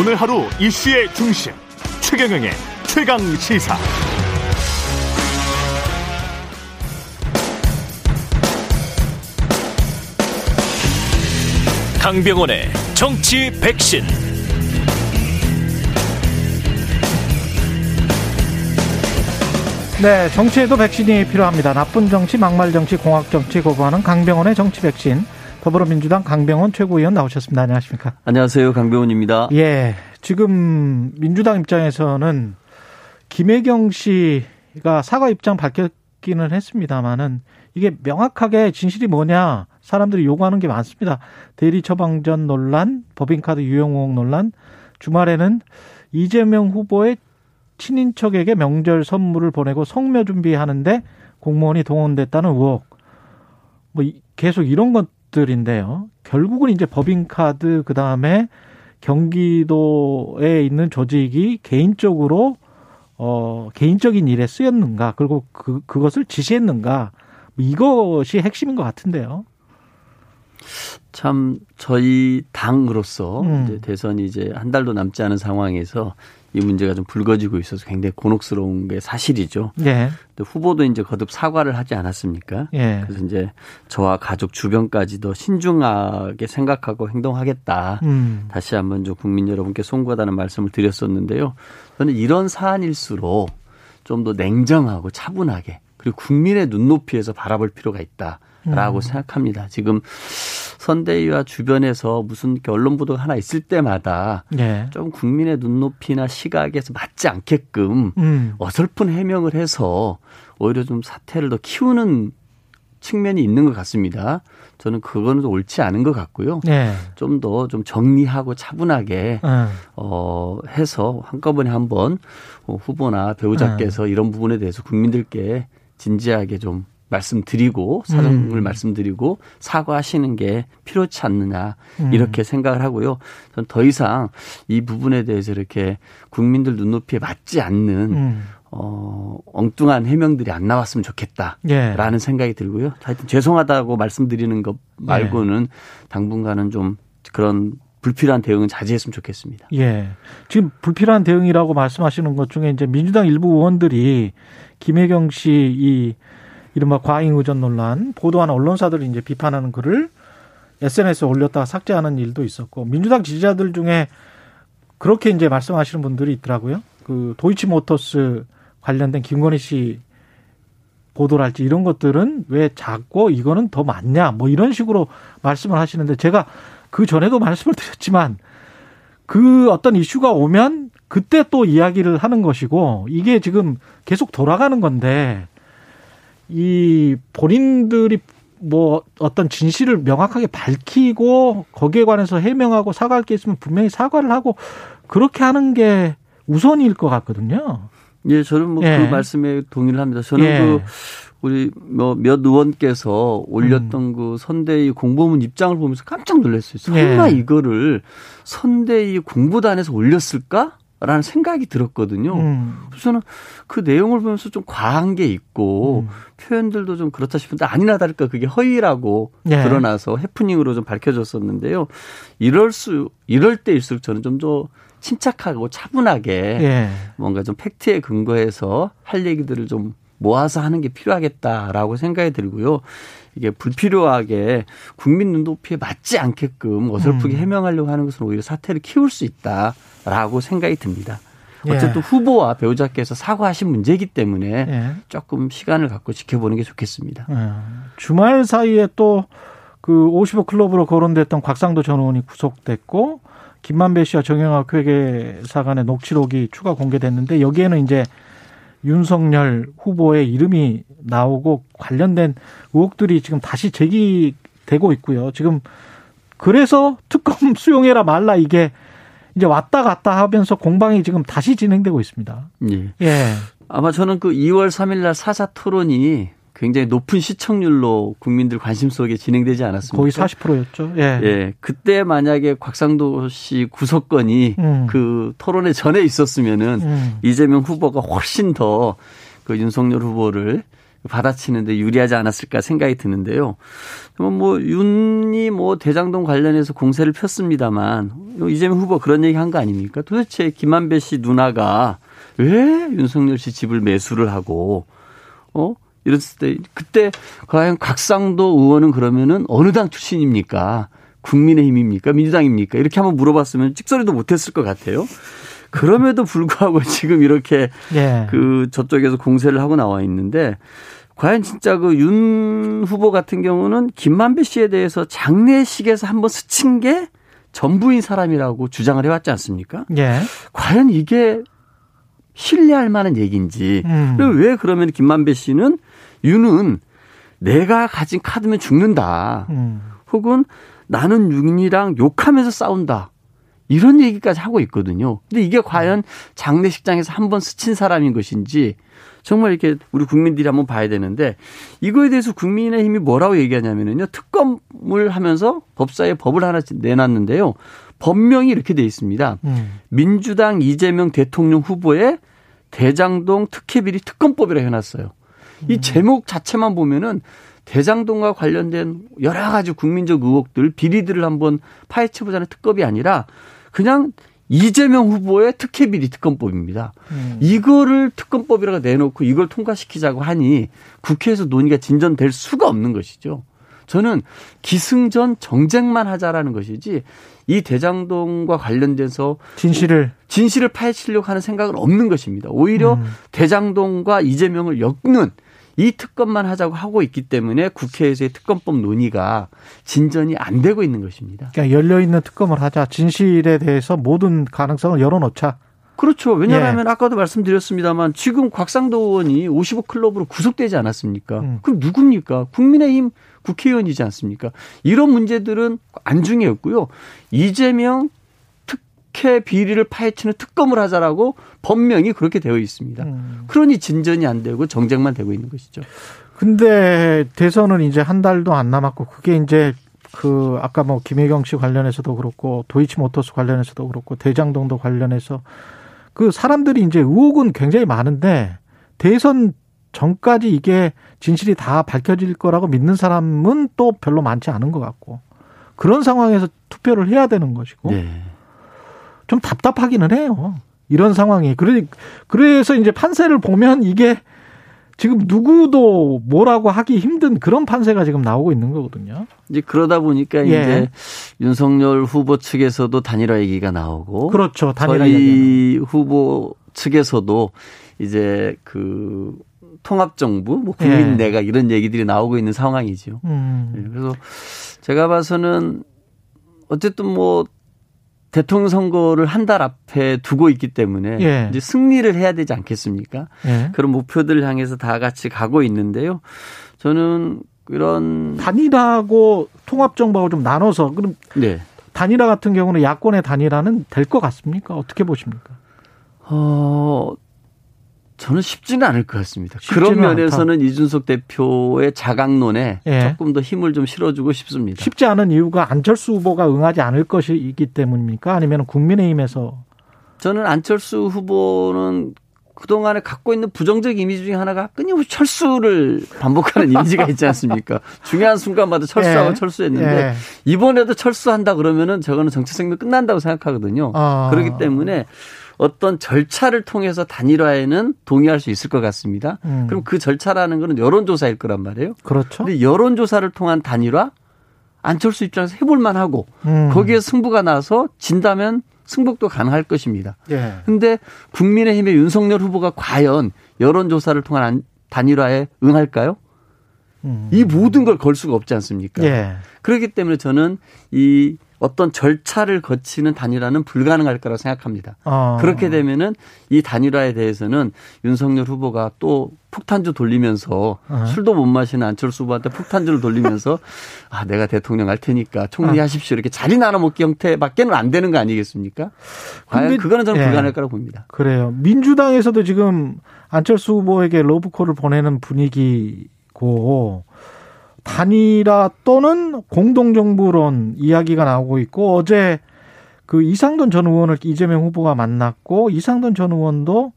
오늘 하루 이슈의 중심 최경영의 최강 시사. 강병원의 정치 백신. 네, 정치에도 백신이 필요합니다. 나쁜 정치, 막말 정치, 공학 정치 거부하는 강병원의 정치 백신. 더불어민주당 강병원 최고위원 나오셨습니다. 안녕하십니까? 안녕하세요. 강병원입니다. 예. 지금 민주당 입장에서는 김혜경 씨가 사과 입장 밝혔기는 했습니다만은 이게 명확하게 진실이 뭐냐 사람들이 요구하는 게 많습니다. 대리 처방전 논란, 법인카드 유용 논란, 주말에는 이재명 후보의 친인척에게 명절 선물을 보내고 성묘 준비하는데 공무원이 동원됐다는 의혹. 뭐 계속 이런 것 들인데요. 결국은 이제 법인카드 그 다음에 경기도에 있는 조직이 개인적으로 어 개인적인 일에 쓰였는가 그리고 그 그것을 지시했는가 뭐 이것이 핵심인 것 같은데요. 참 저희 당으로서 음. 이제 대선이 이제 한 달도 남지 않은 상황에서 이 문제가 좀 불거지고 있어서 굉장히 곤혹스러운 게 사실이죠. 예. 근데 후보도 이제 거듭 사과를 하지 않았습니까? 예. 그래서 이제 저와 가족 주변까지도 신중하게 생각하고 행동하겠다. 음. 다시 한번 좀 국민 여러분께 송구하다는 말씀을 드렸었는데요. 저는 이런 사안일수록 좀 더 냉정하고 차분하게 그리고 국민의 눈높이에서 바라볼 필요가 있다라고 음. 생각합니다. 지금 선대위와 주변에서 무슨 언론 보도가 하나 있을 때마다 네. 좀 국민의 눈높이나 시각에서 맞지 않게끔 음. 어설픈 해명을 해서 오히려 좀 사태를 더 키우는 측면이 있는 것 같습니다. 저는 그거는 옳지 않은 것 같고요. 네. 좀 더좀 좀 정리하고 차분하게 음. 어 해서 한꺼번에 한번 어, 후보나 배우자께서 음. 이런 부분에 대해서 국민들께 진지하게 좀 말씀드리고 사정을 음. 말씀드리고 사과하시는 게 필요치 않느냐 음. 이렇게 생각을 하고요. 전 더 이상 이 부분에 대해서 이렇게 국민들 눈높이에 맞지 않는 음. 어, 엉뚱한 해명들이 안 나왔으면 좋겠다라는 예. 생각이 들고요. 하여튼 죄송하다고 말씀드리는 것 말고는 예. 당분간은 좀 그런 불필요한 대응은 자제했으면 좋겠습니다. 예. 지금 불필요한 대응이라고 말씀하시는 것 중에 이제 민주당 일부 의원들이 김혜경 씨이 이른바 과잉 의존 논란 보도하는 언론사들이 이제 비판하는 글을 SNS에 올렸다가 삭제하는 일도 있었고 민주당 지지자들 중에 그렇게 이제 말씀하시는 분들이 있더라고요. 그 도이치모터스 관련된 김건희 씨 보도랄지 이런 것들은 왜 작고 이거는 더 많냐 뭐 이런 식으로 말씀을 하시는데 제가 그 전에도 말씀을 드렸지만 그 어떤 이슈가 오면 그때 또 이야기를 하는 것이고 이게 지금 계속 돌아가는 건데 이 본인들이 뭐 어떤 진실을 명확하게 밝히고 거기에 관해서 해명하고 사과할 게 있으면 분명히 사과를 하고 그렇게 하는 게 우선일 것 같거든요. 예, 저는 뭐그 예. 말씀에 동의를 합니다. 저는 예. 그 우리 뭐 몇 의원께서 올렸던 음. 그 선대위 공보문 입장을 보면서 깜짝 놀랐어요. 설마 예. 이거를 선대위 공보단에서 올렸을까? 라는 생각이 들었거든요. 음. 그래서 저는 그 내용을 보면서 좀 과한 게 있고 음. 표현들도 좀 그렇다 싶은데 아니나 다를까 그게 허위라고 예. 드러나서 해프닝으로 좀 밝혀졌었는데요. 이럴 수 이럴 때일수록 저는 좀 더 침착하고 차분하게 예. 뭔가 좀 팩트에 근거해서 할 얘기들을 좀 모아서 하는 게 필요하겠다라고 생각이 들고요. 이게 불필요하게 국민 눈높이에 맞지 않게끔 어설프게 음. 해명하려고 하는 것은 오히려 사태를 키울 수 있다라고 생각이 듭니다. 예. 어쨌든 예. 후보와 배우자께서 사과하신 문제이기 때문에 예. 조금 시간을 갖고 지켜보는 게 좋겠습니다. 예. 주말 사이에 또 그 55 클럽으로 거론됐던 곽상도 전 의원이 구속됐고 김만배 씨와 정영학 회계사 간의 녹취록이 추가 공개됐는데 여기에는 이제 윤석열 후보의 이름이 나오고 관련된 의혹들이 지금 다시 제기되고 있고요. 지금 그래서 특검 수용해라 말라 이게 이제 왔다 갔다 하면서 공방이 지금 다시 진행되고 있습니다. 예. 예. 아마 저는 그 2월 3일 날 사자 토론이 굉장히 높은 시청률로 국민들 관심 속에 진행되지 않았습니까? 거의 40%였죠. 예. 예. 그때 만약에 곽상도 씨 구속건이 음. 그 토론회 전에 있었으면은 음. 이재명 후보가 훨씬 더 그 윤석열 후보를 받아치는데 유리하지 않았을까 생각이 드는데요. 뭐 윤이 뭐 대장동 관련해서 공세를 폈습니다만 이재명 후보 그런 얘기 한 거 아닙니까? 도대체 김한배 씨 누나가 왜 윤석열 씨 집을 매수를 하고 어 이랬을 때 그때 과연 각상도 의원은 그러면은 어느 당 출신입니까? 국민의힘입니까? 민주당입니까? 이렇게 한번 물어봤으면 찍소리도 못했을 것 같아요. 그럼에도 불구하고 지금 이렇게 예. 그 저쪽에서 공세를 하고 나와 있는데 과연 진짜 그 윤 후보 같은 경우는 김만배 씨에 대해서 장례식에서 한번 스친 게 전부인 사람이라고 주장을 해왔지 않습니까? 예. 과연 이게 신뢰할 만한 얘기인지. 음. 왜 그러면 김만배 씨는 윤은 내가 가진 카드면 죽는다. 음. 혹은 나는 윤이랑 욕하면서 싸운다. 이런 얘기까지 하고 있거든요. 근데 이게 과연 장례식장에서 한 번 스친 사람인 것인지 정말 이렇게 우리 국민들이 한번 봐야 되는데 이거에 대해서 국민의힘이 뭐라고 얘기하냐면요. 특검을 하면서 법사에 법을 하나 내놨는데요. 법명이 이렇게 돼 있습니다. 음. 민주당 이재명 대통령 후보의 대장동 특혜비리 특검법이라 해놨어요. 이 음. 제목 자체만 보면은 대장동과 관련된 여러 가지 국민적 의혹들, 비리들을 한번 파헤쳐보자는 특검이 아니라 그냥 이재명 후보의 특혜비리 특검법입니다. 음. 이거를 특검법이라고 내놓고 이걸 통과시키자고 하니 국회에서 논의가 진전될 수가 없는 것이죠. 저는 기승전 정쟁만 하자라는 것이지 이 대장동과 관련돼서 진실을 진실을 파헤치려고 하는 생각은 없는 것입니다. 오히려 음. 대장동과 이재명을 엮는 이 특검만 하자고 하고 있기 때문에 국회에서의 특검법 논의가 진전이 안 되고 있는 것입니다. 그러니까 열려 있는 특검을 하자. 진실에 대해서 모든 가능성을 열어놓자. 그렇죠. 왜냐하면 예. 아까도 말씀드렸습니다만 지금 곽상도 의원이 55 클럽으로 구속되지 않았습니까? 음. 그럼 누굽니까? 국민의힘 국회의원이지 않습니까? 이런 문제들은 안중에 없고요. 이재명 특혜 비리를 파헤치는 특검을 하자라고 법명이 그렇게 되어 있습니다. 음. 그러니 진전이 안 되고 정쟁만 되고 있는 것이죠. 근데 대선은 이제 한 달도 안 남았고 그게 이제 그 아까 뭐 김혜경 씨 관련해서도 그렇고 도이치모터스 관련해서도 그렇고 대장동도 관련해서 그 사람들이 이제 의혹은 굉장히 많은데 대선 전까지 이게 진실이 다 밝혀질 거라고 믿는 사람은 또 별로 많지 않은 것 같고 그런 상황에서 투표를 해야 되는 것이고 네. 좀 답답하기는 해요. 이런 상황이. 그래, 그래서 이제 판세를 보면 이게 지금 누구도 뭐라고 하기 힘든 그런 판세가 지금 나오고 있는 거거든요. 이제 그러다 보니까 예. 이제 윤석열 후보 측에서도 단일화 얘기가 나오고 그렇죠. 단일화 저희 후보 측에서도 이제 그 통합정부, 뭐 국민내가 예. 이런 얘기들이 나오고 있는 상황이죠. 음. 예, 그래서 제가 봐서는 어쨌든 뭐 대통령 선거를 한 달 앞에 두고 있기 때문에 예. 이제 승리를 해야 되지 않겠습니까? 예. 그런 목표들을 향해서 다 같이 가고 있는데요. 저는 이런 단일화하고 통합 정부하고 좀 나눠서 그럼 네. 단일화 같은 경우는 야권의 단일화는 될 것 같습니까? 어떻게 보십니까? 어 저는 쉽지는 않을 것 같습니다. 그런 면에서는 않다. 이준석 대표의 자강론에 예. 조금 더 힘을 좀 실어주고 싶습니다. 쉽지 않은 이유가 안철수 후보가 응하지 않을 것이기 때문입니까? 아니면 국민의힘에서? 저는 안철수 후보는 그동안에 갖고 있는 부정적 이미지 중에 하나가 끊임없이 철수를 반복하는 이미지가 있지 않습니까? 중요한 순간마다 철수하고 예. 철수했는데 예. 이번에도 철수한다 그러면은 저거는 정치 생명 끝난다고 생각하거든요. 아. 그렇기 때문에 어떤 절차를 통해서 단일화에는 동의할 수 있을 것 같습니다. 음. 그럼 그 절차라는 거는 여론조사일 거란 말이에요. 그렇죠. 근데 여론조사를 통한 단일화 안철수 입장에서 해볼 만 하고 음. 거기에 승부가 나서 진다면 승복도 가능할 것입니다. 예. 근데 국민의힘의 윤석열 후보가 과연 여론조사를 통한 단일화에 응할까요? 음. 이 모든 걸 걸 수가 없지 않습니까? 예. 그렇기 때문에 저는 이 어떤 절차를 거치는 단일화는 불가능할 거라고 생각합니다. 아. 그렇게 되면은 이 단일화에 대해서는 윤석열 후보가 또 폭탄주 돌리면서 아. 술도 못 마시는 안철수 후보한테 폭탄주를 돌리면서 아 내가 대통령 할 테니까 총리하십시오 이렇게 자리 나눠 먹기 형태밖에는 안 되는 거 아니겠습니까? 과연 그거는 저는 예. 불가능할 거라고 봅니다. 그래요. 민주당에서도 지금 안철수 후보에게 러브콜을 보내는 분위기고 단일화 또는 공동정부론 이야기가 나오고 있고 어제 그 이상돈 전 의원을 이재명 후보가 만났고 이상돈 전 의원도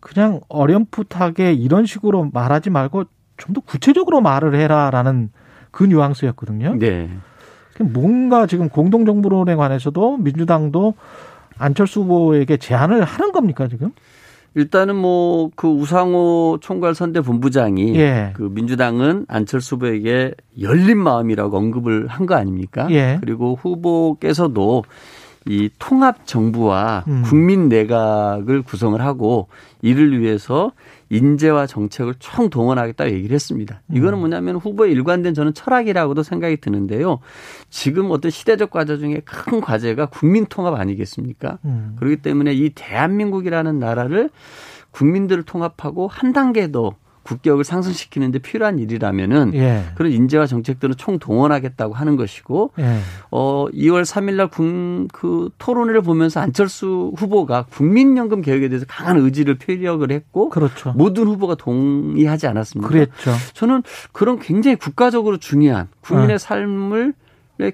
그냥 어렴풋하게 이런 식으로 말하지 말고 좀 더 구체적으로 말을 해라라는 그 뉘앙스였거든요. 네. 뭔가 지금 공동정부론에 관해서도 민주당도 안철수 후보에게 제안을 하는 겁니까 지금? 일단은 뭐 그 우상호 총괄 선대 본부장이 예. 그 민주당은 안철수 후보에게 열린 마음이라고 언급을 한 거 아닙니까? 예. 그리고 후보께서도 이 통합 정부와 음. 국민 내각을 구성을 하고 이를 위해서 인재와 정책을 총 동원하겠다 얘기를 했습니다. 이거는 음. 뭐냐면 후보의 일관된 저는 철학이라고도 생각이 드는데요. 지금 어떤 시대적 과제 중에 큰 과제가 국민 통합 아니겠습니까? 음. 그렇기 때문에 이 대한민국이라는 나라를 국민들을 통합하고 한 단계 더 국격을 상승시키는데 필요한 일이라면은 예. 그런 인재와 정책들은 총 동원하겠다고 하는 것이고 예. 어 2월 3일 날 그 토론회를 보면서 안철수 후보가 국민연금 개혁에 대해서 강한 의지를 표력을 했고 그렇죠. 모든 후보가 동의하지 않았습니까? 그랬죠. 저는 그런 굉장히 국가적으로 중요한 국민의 어. 삶을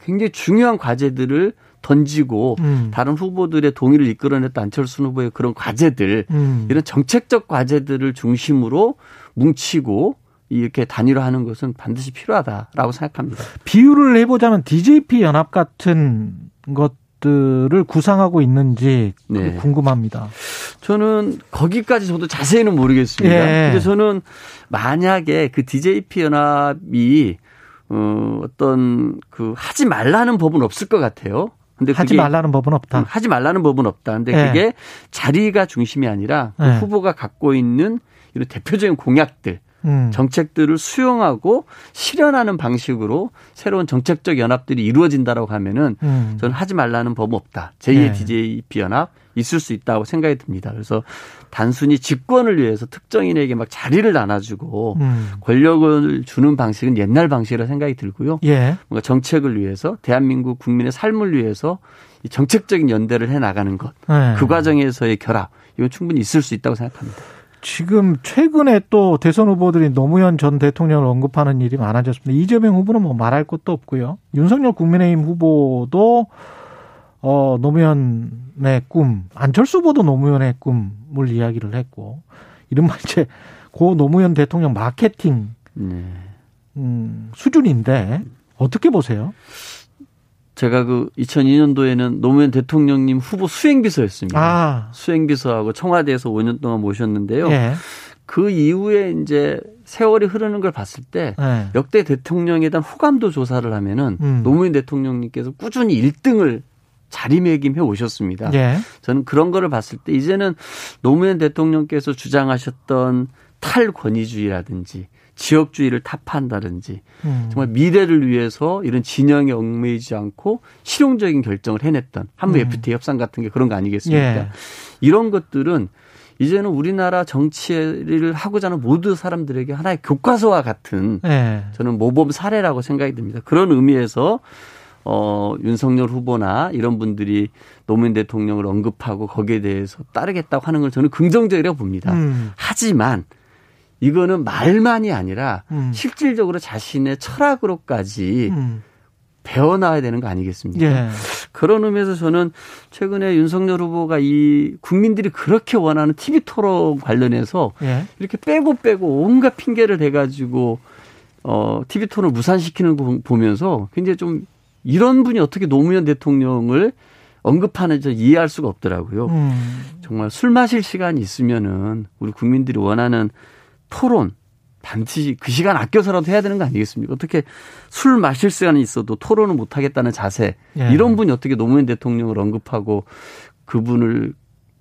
굉장히 중요한 과제들을 던지고 음. 다른 후보들의 동의를 이끌어냈던 안철수 후보의 그런 과제들 음. 이런 정책적 과제들을 중심으로 뭉치고 이렇게 단일화하는 것은 반드시 필요하다라고 생각합니다. 비유를 해보자면 DJP 연합 같은 것들을 구상하고 있는지 네. 궁금합니다. 저는 거기까지 저도 자세히는 모르겠습니다. 예. 근데 저는 만약에 그 DJP 연합이 어, 어떤 그 하지 말라는 법은 없을 것 같아요. 근데 하지 말라는 법은 없다. 음, 하지 말라는 법은 없다. 근데 예. 그게 자리가 중심이 아니라 그 예. 후보가 갖고 있는 이런 대표적인 공약들, 음. 정책들을 수용하고 실현하는 방식으로 새로운 정책적 연합들이 이루어진다라고 하면은 음. 저는 하지 말라는 법 없다. 제2의 네. DJP 연합 있을 수 있다고 생각이 듭니다. 그래서 단순히 집권을 위해서 특정인에게 막 자리를 나눠주고 음. 권력을 주는 방식은 옛날 방식이라 생각이 들고요. 예. 뭔가 정책을 위해서 대한민국 국민의 삶을 위해서 이 정책적인 연대를 해 나가는 것, 네. 그 과정에서의 결합 이건 충분히 있을 수 있다고 생각합니다. 지금 최근에 또 대선 후보들이 노무현 전 대통령을 언급하는 일이 많아졌습니다. 이재명 후보는 뭐 말할 것도 없고요. 윤석열 국민의힘 후보도 어 노무현의 꿈, 안철수 후보도 노무현의 꿈을 이야기를 했고 이른바 이제 고 노무현 대통령 마케팅 네. 음, 수준인데 어떻게 보세요? 제가 그 2002년도에는 노무현 대통령님 후보 수행비서였습니다. 아. 수행비서하고 청와대에서 5년 동안 모셨는데요. 예. 그 이후에 이제 세월이 흐르는 걸 봤을 때 예. 역대 대통령에 대한 호감도 조사를 하면은 음. 노무현 대통령님께서 꾸준히 1등을 자리매김해 오셨습니다. 예. 저는 그런 거를 봤을 때 이제는 노무현 대통령께서 주장하셨던 탈권위주의라든지 지역주의를 타파한다든지 음. 정말 미래를 위해서 이런 진영에 얽매이지 않고 실용적인 결정을 해냈던 한미 음. FTA 협상 같은 게 그런 거 아니겠습니까? 예. 이런 것들은 이제는 우리나라 정치를 하고자 하는 모든 사람들에게 하나의 교과서와 같은 예. 저는 모범 사례라고 생각이 듭니다. 그런 의미에서 어, 윤석열 후보나 이런 분들이 노무현 대통령을 언급하고 거기에 대해서 따르겠다고 하는 걸 저는 긍정적이라고 봅니다. 음. 하지만 이거는 말만이 아니라 음. 실질적으로 자신의 철학으로까지 음. 배워나와야 되는 거 아니겠습니까? 예. 그런 의미에서 저는 최근에 윤석열 후보가 이 국민들이 그렇게 원하는 TV 토론 관련해서 예. 이렇게 빼고 빼고 온갖 핑계를 대가지고 어 TV 토론을 무산시키는 거 보면서 굉장히 좀 이런 분이 어떻게 노무현 대통령을 언급하는지 이해할 수가 없더라고요. 음. 정말 술 마실 시간이 있으면은 우리 국민들이 원하는 토론 반드시 그 시간 아껴서라도 해야 되는 거 아니겠습니까? 어떻게 술 마실 시간이 있어도 토론을 못 하겠다는 자세 예. 이런 분이 어떻게 노무현 대통령을 언급하고 그분을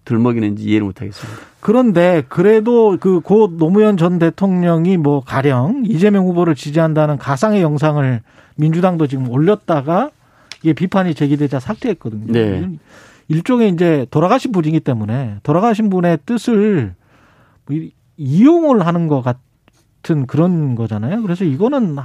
들먹이는지 이해를 못 하겠습니다. 그런데 그래도 그고 노무현 전 대통령이 뭐 가령 이재명 후보를 지지한다는 가상의 영상을 민주당도 지금 올렸다가 이게 비판이 제기되자 삭제했거든요. 네. 일종의 이제 돌아가신 분이기 때문에 돌아가신 분의 뜻을 뭐 이용을 하는 것 같은 그런 거잖아요. 그래서 이거는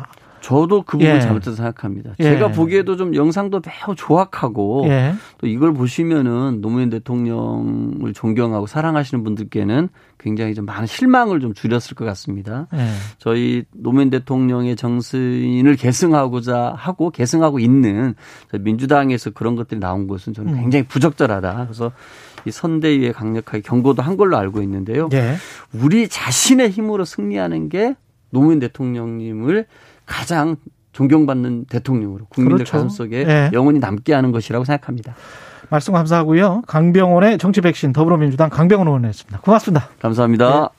저도 그 부분 예. 잘못해서 생각합니다. 예. 제가 보기에도 좀 영상도 매우 조악하고 예. 또 이걸 보시면은 노무현 대통령을 존경하고 사랑하시는 분들께는 굉장히 좀 많은 실망을 좀 줄였을 것 같습니다. 예. 저희 노무현 대통령의 정신을 계승하고자 하고 계승하고 있는 민주당에서 그런 것들이 나온 것은 저는 음. 굉장히 부적절하다. 그래서 이 선대위에 강력하게 경고도 한 걸로 알고 있는데요. 예. 우리 자신의 힘으로 승리하는 게 노무현 대통령님을 가장 존경받는 대통령으로 국민들 그렇죠. 가슴 속에 네. 영원히 남게 하는 것이라고 생각합니다. 말씀 감사하고요. 강병원의 정치 백신 더불어민주당 강병원 의원이었습니다. 고맙습니다. 감사합니다. 네.